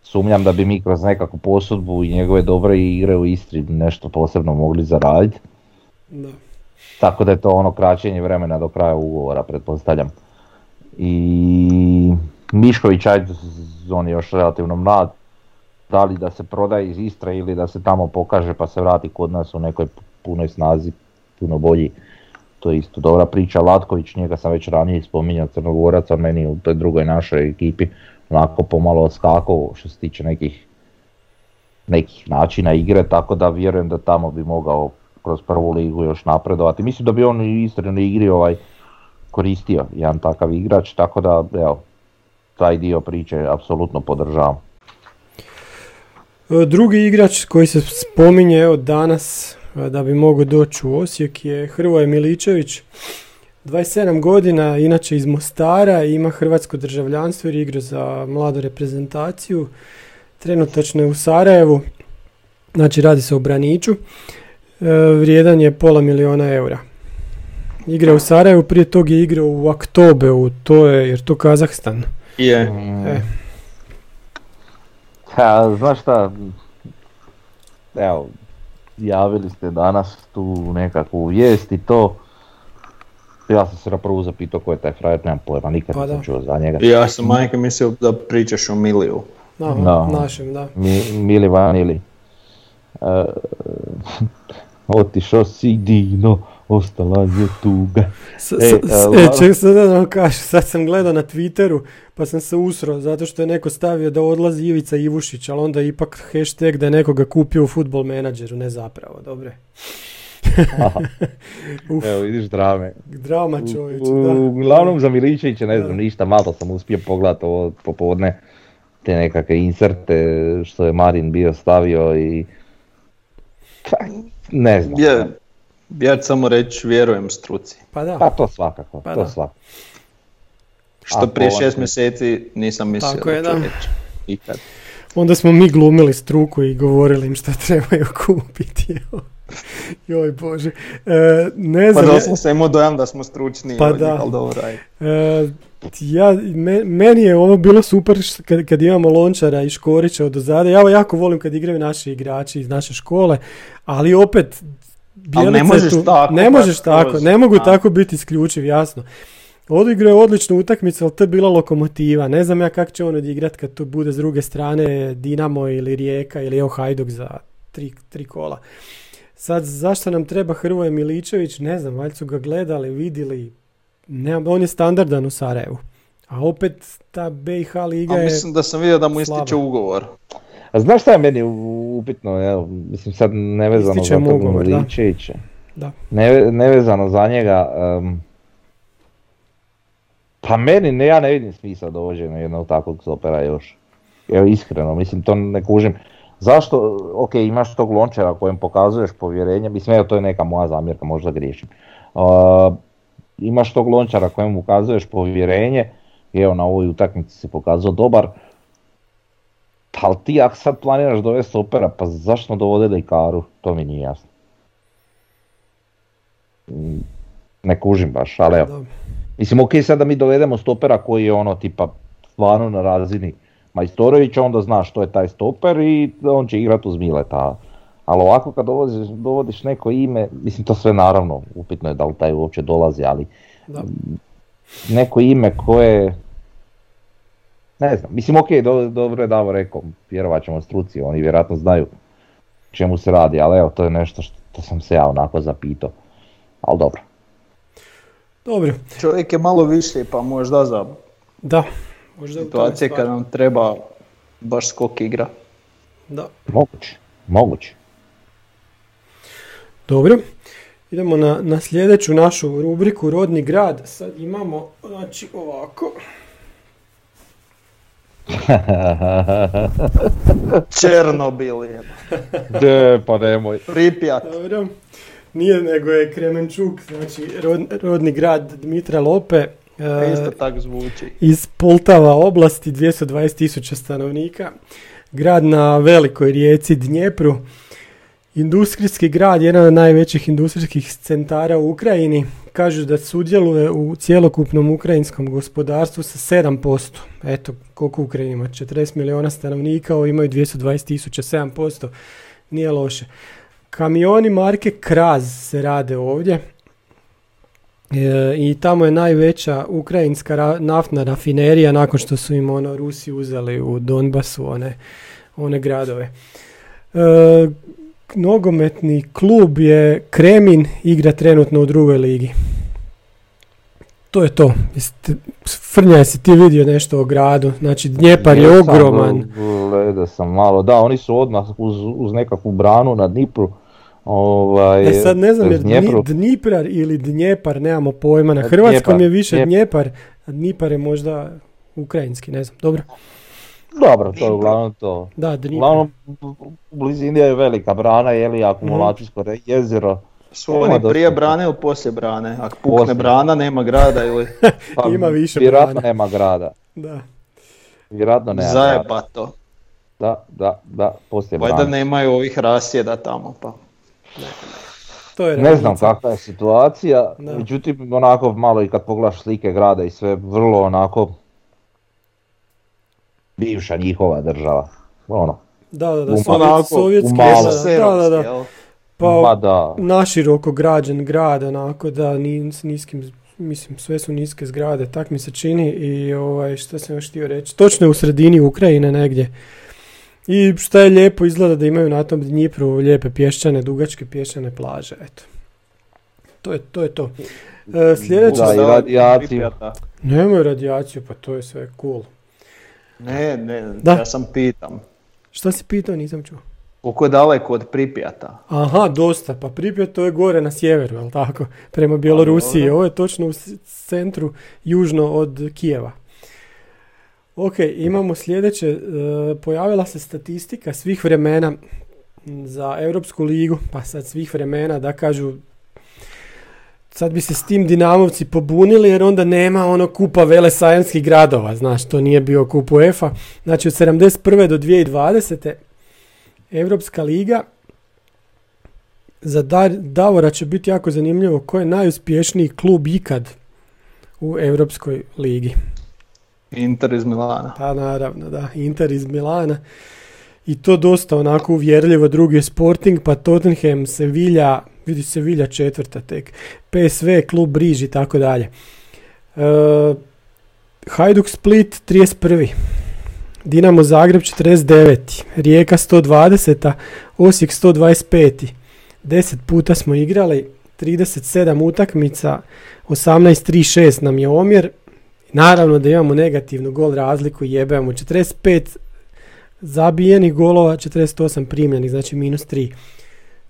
sumnjam da bi mi kroz nekakvu posudbu i njegove dobre igre u Istri nešto posebno mogli zaraditi. Tako da je to ono kraćenje vremena do kraja ugovora, pretpostavljam. I Mišković, ajde, on je još relativno mlad, da li da se prodaje iz Istre ili da se tamo pokaže pa se vrati kod nas u nekoj punoj snazi, puno bolji. To je isto dobra priča. Latković, njega sam već ranije spominjao, Crnogorac, on meni u toj drugoj našoj ekipi onako pomalo odskakao što se tiče nekih nekih načina igre, tako da vjerujem da tamo bi mogao kroz prvu ligu još napredovati. Mislim da bi on i iskreno igri ovaj koristio jedan takav igrač, tako da evo, taj dio priče apsolutno podržavam. E, Drugi igrač koji se spominje evo danas e, da bi mogao doći u Osijek je Hrvoje Miličević. 27 godina, inače iz Mostara, ima hrvatsko državljanstvo jer igra za mladu reprezentaciju. Trenutačno je u Sarajevu, znači radi se o Braniću. E, vrijedan je pola miliona eura. Igra u Sarajevu, prije tog je igrao u Aktobeu, to je, jer to Kazahstan. Je. E. Ha, znaš šta, evo, javili ste danas tu nekakvu vijest i to. Ja sam se na prvu zapitao ko je taj frajer, nemam pojma, nikad Pa nisam čuo za njega. Ja sam majke mislio da pričaš o Miliju. Aha, Da. našem, da. Mi, Mili Vanili. <laughs> Otišao si Dino, ostala je tuga. S, E, e, ček sad da vam kažem, sad sam gledao na Twitteru pa sam se usro zato što je neko stavio da odlazi Ivica Ivušić, ali onda je ipak hashtag da je nekoga kupio u futbol menadžeru, ne zapravo, dobre. <laughs> Evo vidiš drame. drama čovječ, U- da. Uglavnom za Miličevića ne znam Da. ništa, malo sam uspio pogledati ovo popodne te nekakve inserte što je Marin bio stavio i Pa, ne znam. Ja, ja ću samo reći vjerujem struci. Pa da, Pa to svakako, Pa to da. svakako. Što prije šest mjeseci nisam mislio Tako je, da ću da. reći. Ikad. onda smo mi glumili struku i govorili im šta trebaju kupiti. <laughs> Joj bože. E, ne Pa znam, da ja- sam se imao dojam da smo stručni, Pa njih, da. ali dobro. E, ja, me- meni je ovo bilo super š- kad, kad imamo Lončara i Škorića od ozada. Ja ovo jako volim kad igraju naši igrači iz naše škole, ali opet Bjelica ne možeš tu- tako, ne možeš tako, skroz, ne mogu a. tako biti isključiv, jasno. Odigrao je odličnu utakmicu, ali to je bila lokomotiva. Ne znam ja kako će on odigrat kad tu bude s druge strane Dinamo ili Rijeka ili evo Hajduk za tri, tri kola. Sad, zašto nam treba Hrvoje Miličević? Ne znam, valjda su ga gledali, vidjeli. Ne, on je standardan u Sarajevu. A opet ta BiH liga A je... mislim da sam vidio da mu ističe ugovor. A znaš šta je meni upitno, evo, mislim sad nevezano Ističe za ugovor, da. Da. Ne, nevezano za njega, em, pa meni, ne, ja ne vidim smisla dovođenja jednog takvog stopera još. Evo iskreno, mislim to ne kužim. Zašto, ok, imaš tog lončera kojem pokazuješ povjerenje, mislim evo to je neka moja zamjerka, možda griješim. A, imaš tog lončara kojem ukazuješ povjerenje, i evo na ovoj utakmici se pokazao dobar, ali ti ako sad planiraš dovesti stopera, pa zašto smo dovodili Karu, to mi nije jasno. Mm, Ne kužim baš, ali evo. Mislim, ok, sad da mi dovedemo stopera koji je ono tipa stvarno na razini Majstorovića, onda znaš što je taj stoper i on će igrati uz Mileta. Ali ovako kad dovodiš, dovodiš neko ime, mislim to sve naravno, upitno je da li taj uopće dolazi, ali Da. neko ime koje, ne znam, mislim ok, do, dobro je Davo rekao, vjerovat ćemo struci, oni vjerojatno znaju čemu se radi, ali evo, to je nešto što sam se ja onako zapitao, ali dobro. Dobro, Čovjek je malo više pa možda za da. Možda situacije kad nam treba baš skok igra. Da. Moguće, moguće. Dobro. Idemo na, na sljedeću našu rubriku Rodni grad. Sad imamo, znači ovako. <laughs> Černobil je. De, pa nemoj. Pripjat. Dobro. Nije nego je Kremenčuk, znači rod- rodni grad Dmitra Lope. e, Isto tak zvuči. iz Poltava oblasti, 220 tisuća stanovnika. Grad na velikoj rijeci Dnjepru. Industrijski grad, jedan od najvećih industrijskih centara u Ukrajini, kažu da sudjeluje u cjelokupnom ukrajinskom gospodarstvu sa 7%. Eto, koliko Ukrajina ima? 40 milijuna stanovnika, ovo imaju 220 tisuća, 7%. Nije loše. Kamioni marke Kraz se rade ovdje. E, I tamo je najveća ukrajinska ra- naftna rafinerija nakon što su im ono Rusi uzeli u Donbasu one, one gradove. E, nogometni klub je Kremin, igra trenutno u drugoj ligi. To je to. Frnja, jesi ti vidio nešto o gradu? Znači, Dnjepar je ogroman. Gledao sam malo, da, oni su odmah uz, uz nekakvu branu na Dnipru. Ovaj, E sad ne znam, jer Dnjepru. Dni- Dniprar ili Dnjepar, nemamo pojma. Na E, hrvatskom Dnjepar, je više Dnjep- Dnjepar, a Dnipar je možda ukrajinski, ne znam. Dobro, Dobro, to je uglavnom to. da, Dnipar. Uglavnom, u blizini je velika brana, je li, akumulacijsko re- jezero. Su oni prije brane ili poslije brane? Ako pukne Poslije. brana, nema grada ili <laughs> Pa, Ima više Vjerojatno brana. nema grada. Da. Vjerojatno nema grada. zajebato. Da, da, da, poslije Valjda brane. nemaju ovih rasjeda tamo pa. To je Ne znam kakva je situacija, Da. međutim onako malo i kad pogledaš slike grada i sve, vrlo onako bivša njihova država. Ono, Da, da, da, sovjet, onako, sovjetski, da, da, da, da. Pa ma da, naširoko građen grad, onako da, ni, s niskim, mislim, sve su niske zgrade, tak mi se čini i ovaj, što sam još htio reći, točno je u sredini Ukrajine negdje. I šta je lijepo izgleda da imaju na tom Dnjipru lijepe pješčane, dugačke pješčane plaže, eto. To je to. Je to. E, sljedeće, Da, i radijaciju. nemaju radijaciju, pa to je sve cool. Ne, ne, Da. ja sam pitam. Šta si pitao, nisam čuo. Koliko je daleko od Pripjata? Aha, dosta. Pa Pripjat to je gore na sjeveru, jel tako? Prema Bjelorusiji. Ovo je točno u centru, južno od Kijeva. Ok, imamo sljedeće. e, pojavila se statistika svih vremena za Europsku ligu, pa sad svih vremena da kažu sad bi se s tim Dinamovci pobunili jer onda nema ono kupa vele sajanskih gradova, znaš, to nije bio kup UEFA. Znači od 71. do 2020. Europska liga za Davora će biti jako zanimljivo ko je najuspješniji klub ikad u Europskoj ligi. Inter iz Milana. Pa naravno, da, Inter iz Milana. I to dosta onako uvjerljivo, drugi je Sporting, pa Tottenham, Sevilla, vidi Sevilla četvrta tek, PSV, klub Briž i tako dalje. E, Hajduk Split 31. Dinamo Zagreb 49. Rijeka 120. Osijek 125. 10 puta smo igrali, 37 utakmica, 18-3-6 nam je omjer. Naravno da imamo negativnu gol razliku, jebemo 45 zabijenih golova, 48 primljenih, znači minus 3.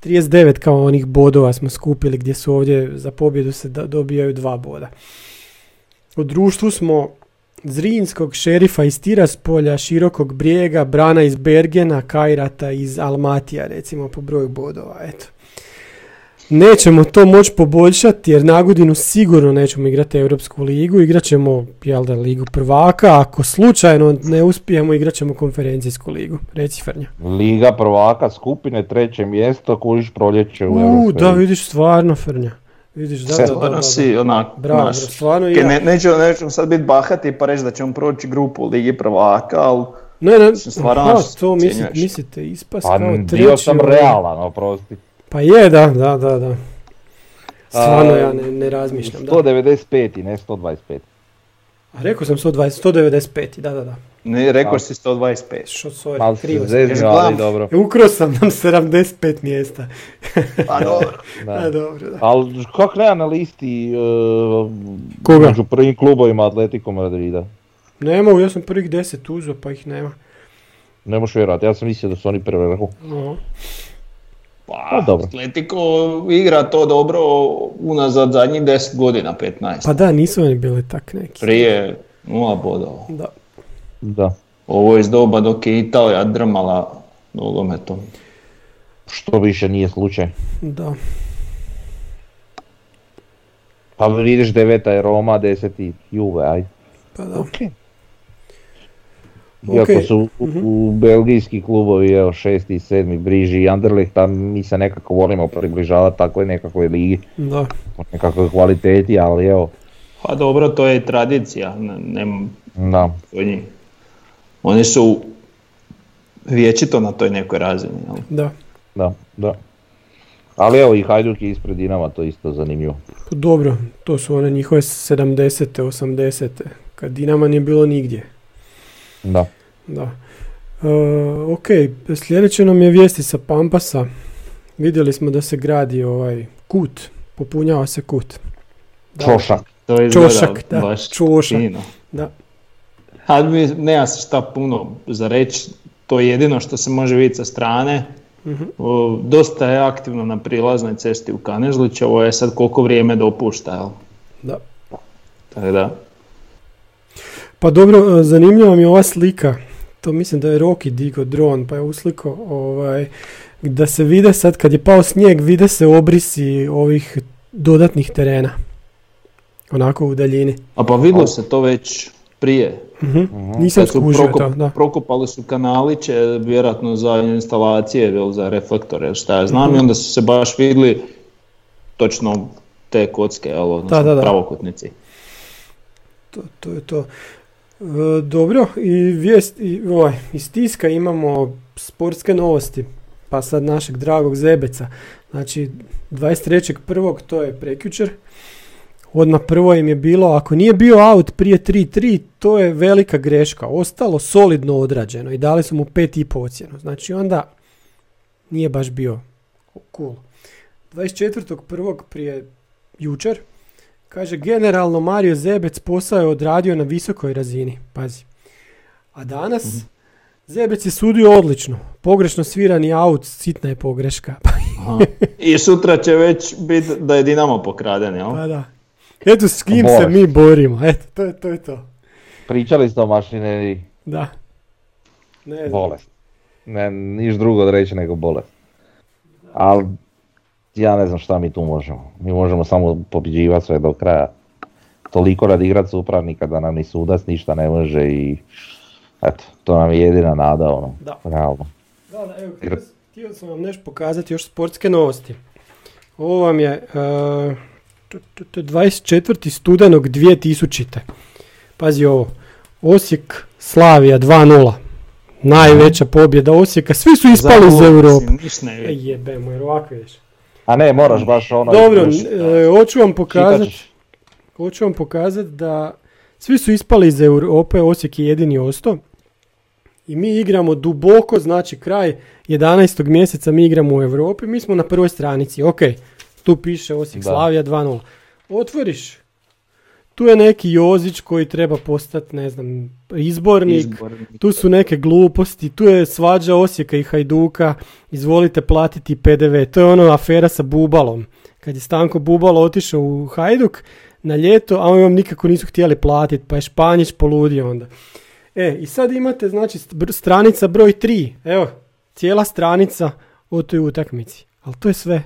39 kao onih bodova smo skupili gdje su ovdje za pobjedu se dobijaju dva boda. U društvu smo Zrinskog, šerifa iz Tiraspolja, Širokog brijega, Brana iz Bergena, Kajrata iz Almatija, recimo po broju bodova, eto. Nećemo to moći poboljšati jer na godinu sigurno nećemo igrati Europsku ligu, igrat ćemo jel da, ligu prvaka, ako slučajno ne uspijemo igrat ćemo konferencijsku ligu. Reci Frnja. Liga prvaka skupine, treće mjesto, kužiš proljeće u U, Europskoj da vidiš stvarno Frnja. Vidiš, da, da, da, da, si onak, Bravo, stvarno ja. ne, nećemo, nećemo sad biti bahati pa reći da ćemo proći grupu u Ligi prvaka, ali Ne, ne, stvarno to misli, ocjenjuješ. mislite ispast Pa kao bio treći. sam ovaj. realan, oprosti. Pa je, da, da, da, da. Stvarno A, ja ne, ne razmišljam, da. 195 i ne 125. A rekao sam 120, 195, da, da, da. ne, rekao si 125. Što, sorry, Malo krivo sam. Ali dobro. Ukro sam nam 75 mjesta. <laughs> Pa dobro. A, Da. dobro, da. Ali kak nema na listi uh, Koga? među prvim klubovima Atletico Madrida? Nema, ja sam prvih 10 uzeo, pa ih nema. Ne možeš vjerati, ja sam mislio da su oni prvi vrhu. No. Pa, Pa dobro. Atletico igra to dobro unazad zadnjih 10 godina, 15. Pa da, nisu oni bili tak neki. Prije nula bodova. Da. Da. Ovo je iz doba dok je Italija drmala nogometom. Što više nije slučaj. Da. Pa vidiš deveta je Roma, deseti Juve, ajde. Pa da. Ok. Iako su u, u belgijski klubovi, evo, šesti i sedmi, Briži i Anderlecht, tam mi se nekako volimo približavati takvoj nekakvoj ligi, Da. po nekakvoj kvaliteti, ali evo, Pa dobro, to je tradicija, ne, nemam da. od njih. Oni su vječito na toj nekoj razini. Jel? Da. Da, da. Ali evo i Hajduk je ispred Dinama, to isto zanimljivo. Pa Dobro, to su one njihove 70. 80. kad Dinama nije bilo nigdje. Da. Da. E, ok, sljedeće nam je vijesti sa Pampasa. Vidjeli smo da se gradi ovaj kut, popunjava se kut. Da. Čošak. To izgleda Čošak, da, baš čošak. fino. Da. A mi, nema se šta puno za reći, to je jedino što se može vidjeti sa strane. Mhm. O, dosta je aktivno na prilaznoj cesti u Kanežlić, ovo je sad koliko vrijeme dopušta. Jel? Da. Tako da, Pa dobro, e, zanimljiva mi je ova slika. To mislim da je Roki digo dron, pa je usliko ovaj, da se vide sad kad je pao snijeg, vide se obrisi ovih dodatnih terena. Onako u daljini. a pa vidlo se to već prije. Mhm. Nisam su skužio prokop- to, da. Prokopali su kanaliće, vjerojatno za instalacije, za reflektore, ili šta ja znam, Mhm. i onda su se baš vidjeli točno te kocke, jel, odnosno Da, da, da. pravokutnici. To, to je to. E, dobro, i vijest, i, ovaj, iz tiska imamo sportske novosti, pa sad našeg dragog Zebeca. Znači, 23.1. to je prekjučer. Odmah prvo im je bilo, ako nije bio out prije 3-3, to je velika greška. Ostalo solidno odrađeno i dali su mu 5,5 ocjenu. Znači onda nije baš bio cool. 24.1. prije jučer, Kaže, generalno Mario Zebec posao je odradio na visokoj razini. Pazi. A danas Zebec je sudio odlično. Pogrešno svirani aut, sitna je pogreška. <laughs> Aha. I sutra će već biti da je Dinamo pokraden, jel? pa da. Eto s kim se Bolest. mi borimo. Eto, to je to. Je to. Pričali ste o mašineriji, Da. Ne znam. bolest. Ne, niš drugo da reći nego bolest. Ali ja ne znam šta mi tu možemo. Mi možemo samo pobjeđivati sve do kraja. Toliko radi igrat supravnika da nam ni sudac ništa ne može i eto, to nam je jedina nada ono, Da. realno. Da, da, evo, htio, htio sam vam nešto pokazati, još sportske novosti. Ovo vam je uh, to je 24. studenog 2000. Pazi ovo. Osijek Slavija 2-0. Najveća pobjeda Osijeka. Svi su ispali iz Europe. E, vidi. jebemo, jer ovako vidiš. A ne, moraš baš ono... Dobro, e, hoću vam pokazati. Hoću vam pokazati da svi su ispali iz Europe, Osijek je jedini ostao. I mi igramo duboko, znači kraj 11. mjeseca mi igramo u Europi, mi smo na prvoj stranici, ok, tu piše Osijek Da. Slavija 2-0. Otvoriš, tu je neki Jozić koji treba postati, ne znam, izbornik, Izbornik. tu su neke gluposti, tu je svađa Osijeka i Hajduka, izvolite platiti PDV. To je ono afera sa Bubalom. Kad je Stanko Bubalo otišao u Hajduk na ljeto, a oni vam nikako nisu htjeli platiti, pa je Španjić poludio onda. E, i sad imate, znači, stranica broj 3. Evo, cijela stranica o toj utakmici. Ali to je sve.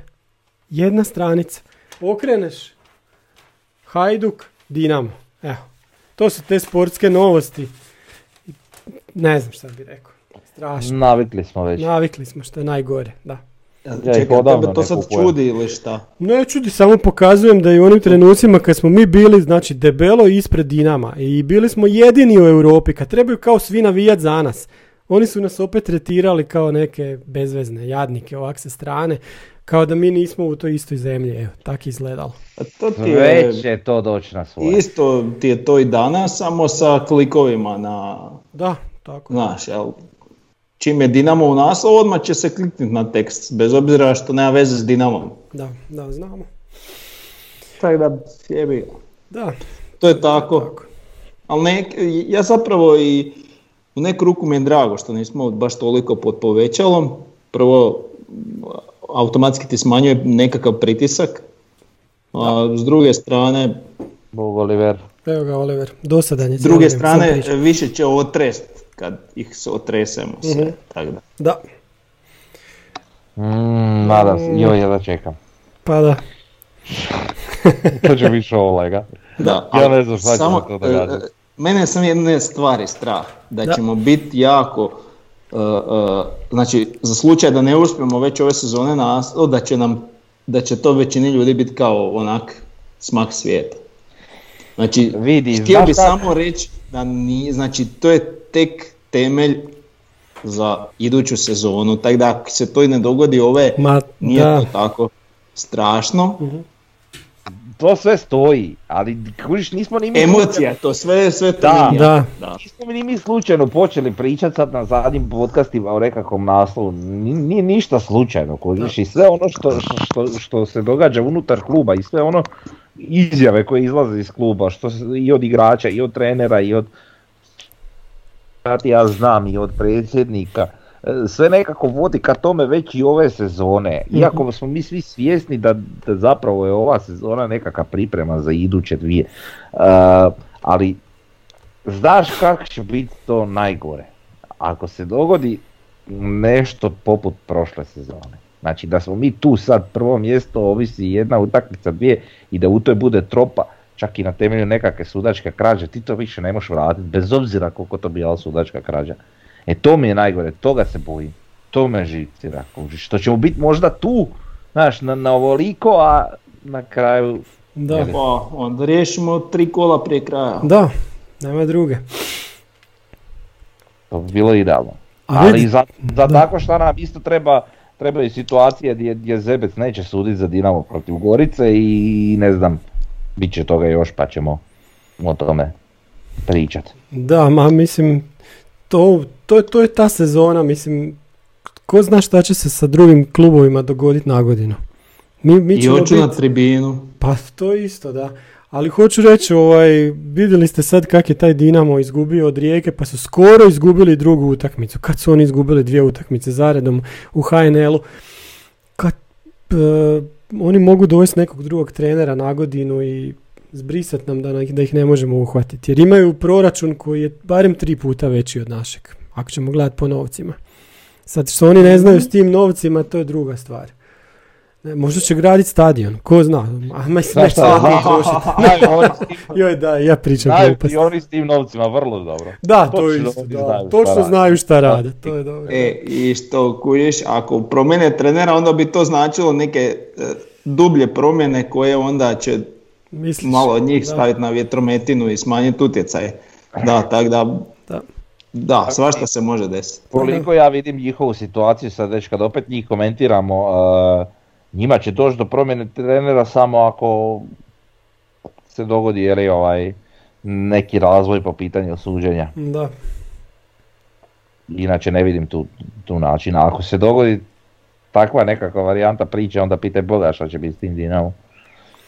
Jedna stranica. Okreneš, Hajduk, Dinamo. Evo, to su te sportske novosti. Ne znam šta bi rekao. Strašno. Navikli smo već. Navikli smo što je najgore, da. Ja, Čekaj, tebe to sad kupujem. čudi ili šta? Ne čudi, samo pokazujem da i u onim trenucima kad smo mi bili, znači, debelo ispred Dinama i bili smo jedini u Europi, kad trebaju kao svi navijat za nas. Oni su nas opet tretirali kao neke bezvezne jadnike ovak sa strane, kao da mi nismo u toj istoj zemlji, evo, tak je izgledalo. A to ti je, Već će to doći na svoje. isto ti je to i danas, samo sa klikovima na, Da, tako. znaš, jel? Čim je Dinamo u naslovu, odmah će se kliknuti na tekst, bez obzira što nema veze s Dinamom. Da, da, znamo. Tako da, jebi. Da, To je tako. tako. Ali nek, ja zapravo i u neku ruku mi je drago što nismo baš toliko pod povećalom. Prvo, automatski ti smanjuje nekakav pritisak. A s druge strane, Bog Oliver. Evo ga, Oliver, dosadan je. s druge strane više će otrest kad ih se otresemo sve. Mhm. Tako da. Da, Mm, nadam se, joj, ja da čekam. pa da. <laughs> To će biti show lega. Da, Ja ne znam šta samo, to događati. e, mene sam jedne stvari strah, da, Da. ćemo biti jako, znači za slučaj da ne uspijemo već ove sezone nas, o, da će nam, da će to većini ljudi biti kao onak smak svijeta. Znači, Vidi, htio bi samo reći da nije, znači to je tek temelj za iduću sezonu, tako da ako se to i ne dogodi ove, Ma, nije da. to tako strašno. To sve stoji, ali kužiš nismo ni mi Emocija, to sve, sve to Da. nije. Da. da. Nismo ni mi slučajno počeli pričati sad na zadnjim podcastima o nekakvom naslovu, Ni- nije ništa slučajno, kužiš, i sve ono što, što, što se događa unutar kluba i sve ono izjave koje izlaze iz kluba, što se, i od igrača, i od trenera, i od ja znam, i od predsjednika, sve nekako vodi ka tome već i ove sezone, iako smo mi svi svjesni da, da zapravo je ova sezona nekakva priprema za iduće dvije, E, ali Znaš kako će biti to najgore? Ako se dogodi nešto poput prošle sezone. Znači da smo mi tu sad prvo mjesto, ovisi jedna utakmica, dvije i da u toj bude tropa, čak i na temelju nekakve sudačke krađe, ti to više ne možeš vratiti, bez obzira koliko to bila sudačka krađa. E to mi je najgore, toga se bojim. To me živcira, kužiš. Što ćemo biti možda tu, znaš, na, na ovoliko, a na kraju Da? Pa onda riješimo tri kola prije kraja. da, nema druge. To bi bilo idealno. A Ali vidi- za, za da. tako šta nam isto treba, trebaju situacije gdje, gdje Zebec neće suditi za Dinamo protiv Gorice i ne znam, bit će toga još pa ćemo o tome pričat. Da, ma mislim, to, to, to je ta sezona, mislim, ko zna šta će se sa drugim klubovima dogoditi na godinu. Mi, mi I bit- na tribinu. Pa to isto, da. Ali hoću reći, ovaj, vidjeli ste sad kak je taj Dinamo izgubio od Rijeke, pa su skoro izgubili drugu utakmicu. Kad su oni izgubili dvije utakmice zaredom u HNL-u, kad e, oni mogu dovesti nekog drugog trenera na godinu i zbrisat nam da, da ih ne možemo uhvatiti. Jer imaju proračun koji je barem tri puta veći od našeg, ako ćemo gledati po novcima. Sad što oni ne znaju s tim novcima, to je druga stvar. Ne, možda će graditi stadion, ko zna. A mislim, Znaš neće šta, sad mi trošiti. znaju oni s tim- <laughs> Joj, da, ja pričam znaju i oni s tim novcima vrlo dobro. Da, to je isto, da. znaju Točno znaju šta rade, to je dobro. E, i što kužiš, ako promijene trenera, onda bi to značilo neke e, dublje promjene koje onda će Misliš? malo od njih Da. staviti na vjetrometinu i smanjiti utjecaj. Da, tako da, Da. svašta se može desiti. Koliko ja vidim njihovu situaciju, sad već kad opet njih komentiramo, uh, njima će doći do promjene trenera samo ako se dogodi je li, ovaj, neki razvoj po pitanju suđenja. Da. Inače ne vidim tu, tu način. A ako se dogodi takva nekakva varijanta priče, onda pitaj Boga šta će biti s tim Dinamo.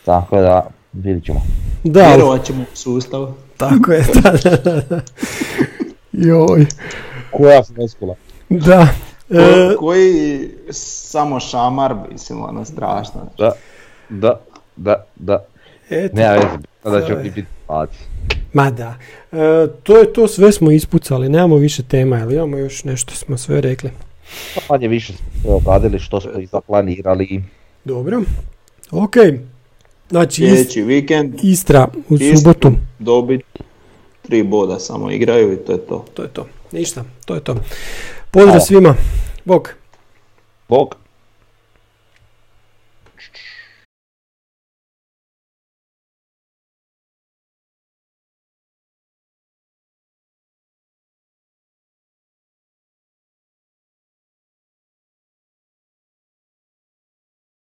Tako da, vidit ćemo. Da, Vjerovat ćemo u sustav. tako je, da, da, da. Joj, Koja floskula? da. Ko- E, koji samo šamar, mislim, ono strašno. Da, da, da, da. eto. Veze, bitno da će je- oni biti paci. Ma da. E, to je to, sve smo ispucali, nemamo više tema, ali imamo još nešto, smo sve rekli. Pa Manje više smo sve obradili što smo i zaplanirali. Dobro. Ok. Znači, Ist- Sljedeći vikend, Istra u Istra. subotu. dobit, tri boda samo igraju i to je to. To je to. Ništa, to je to. Pozdrav Hvala. svima. Bok. Bog.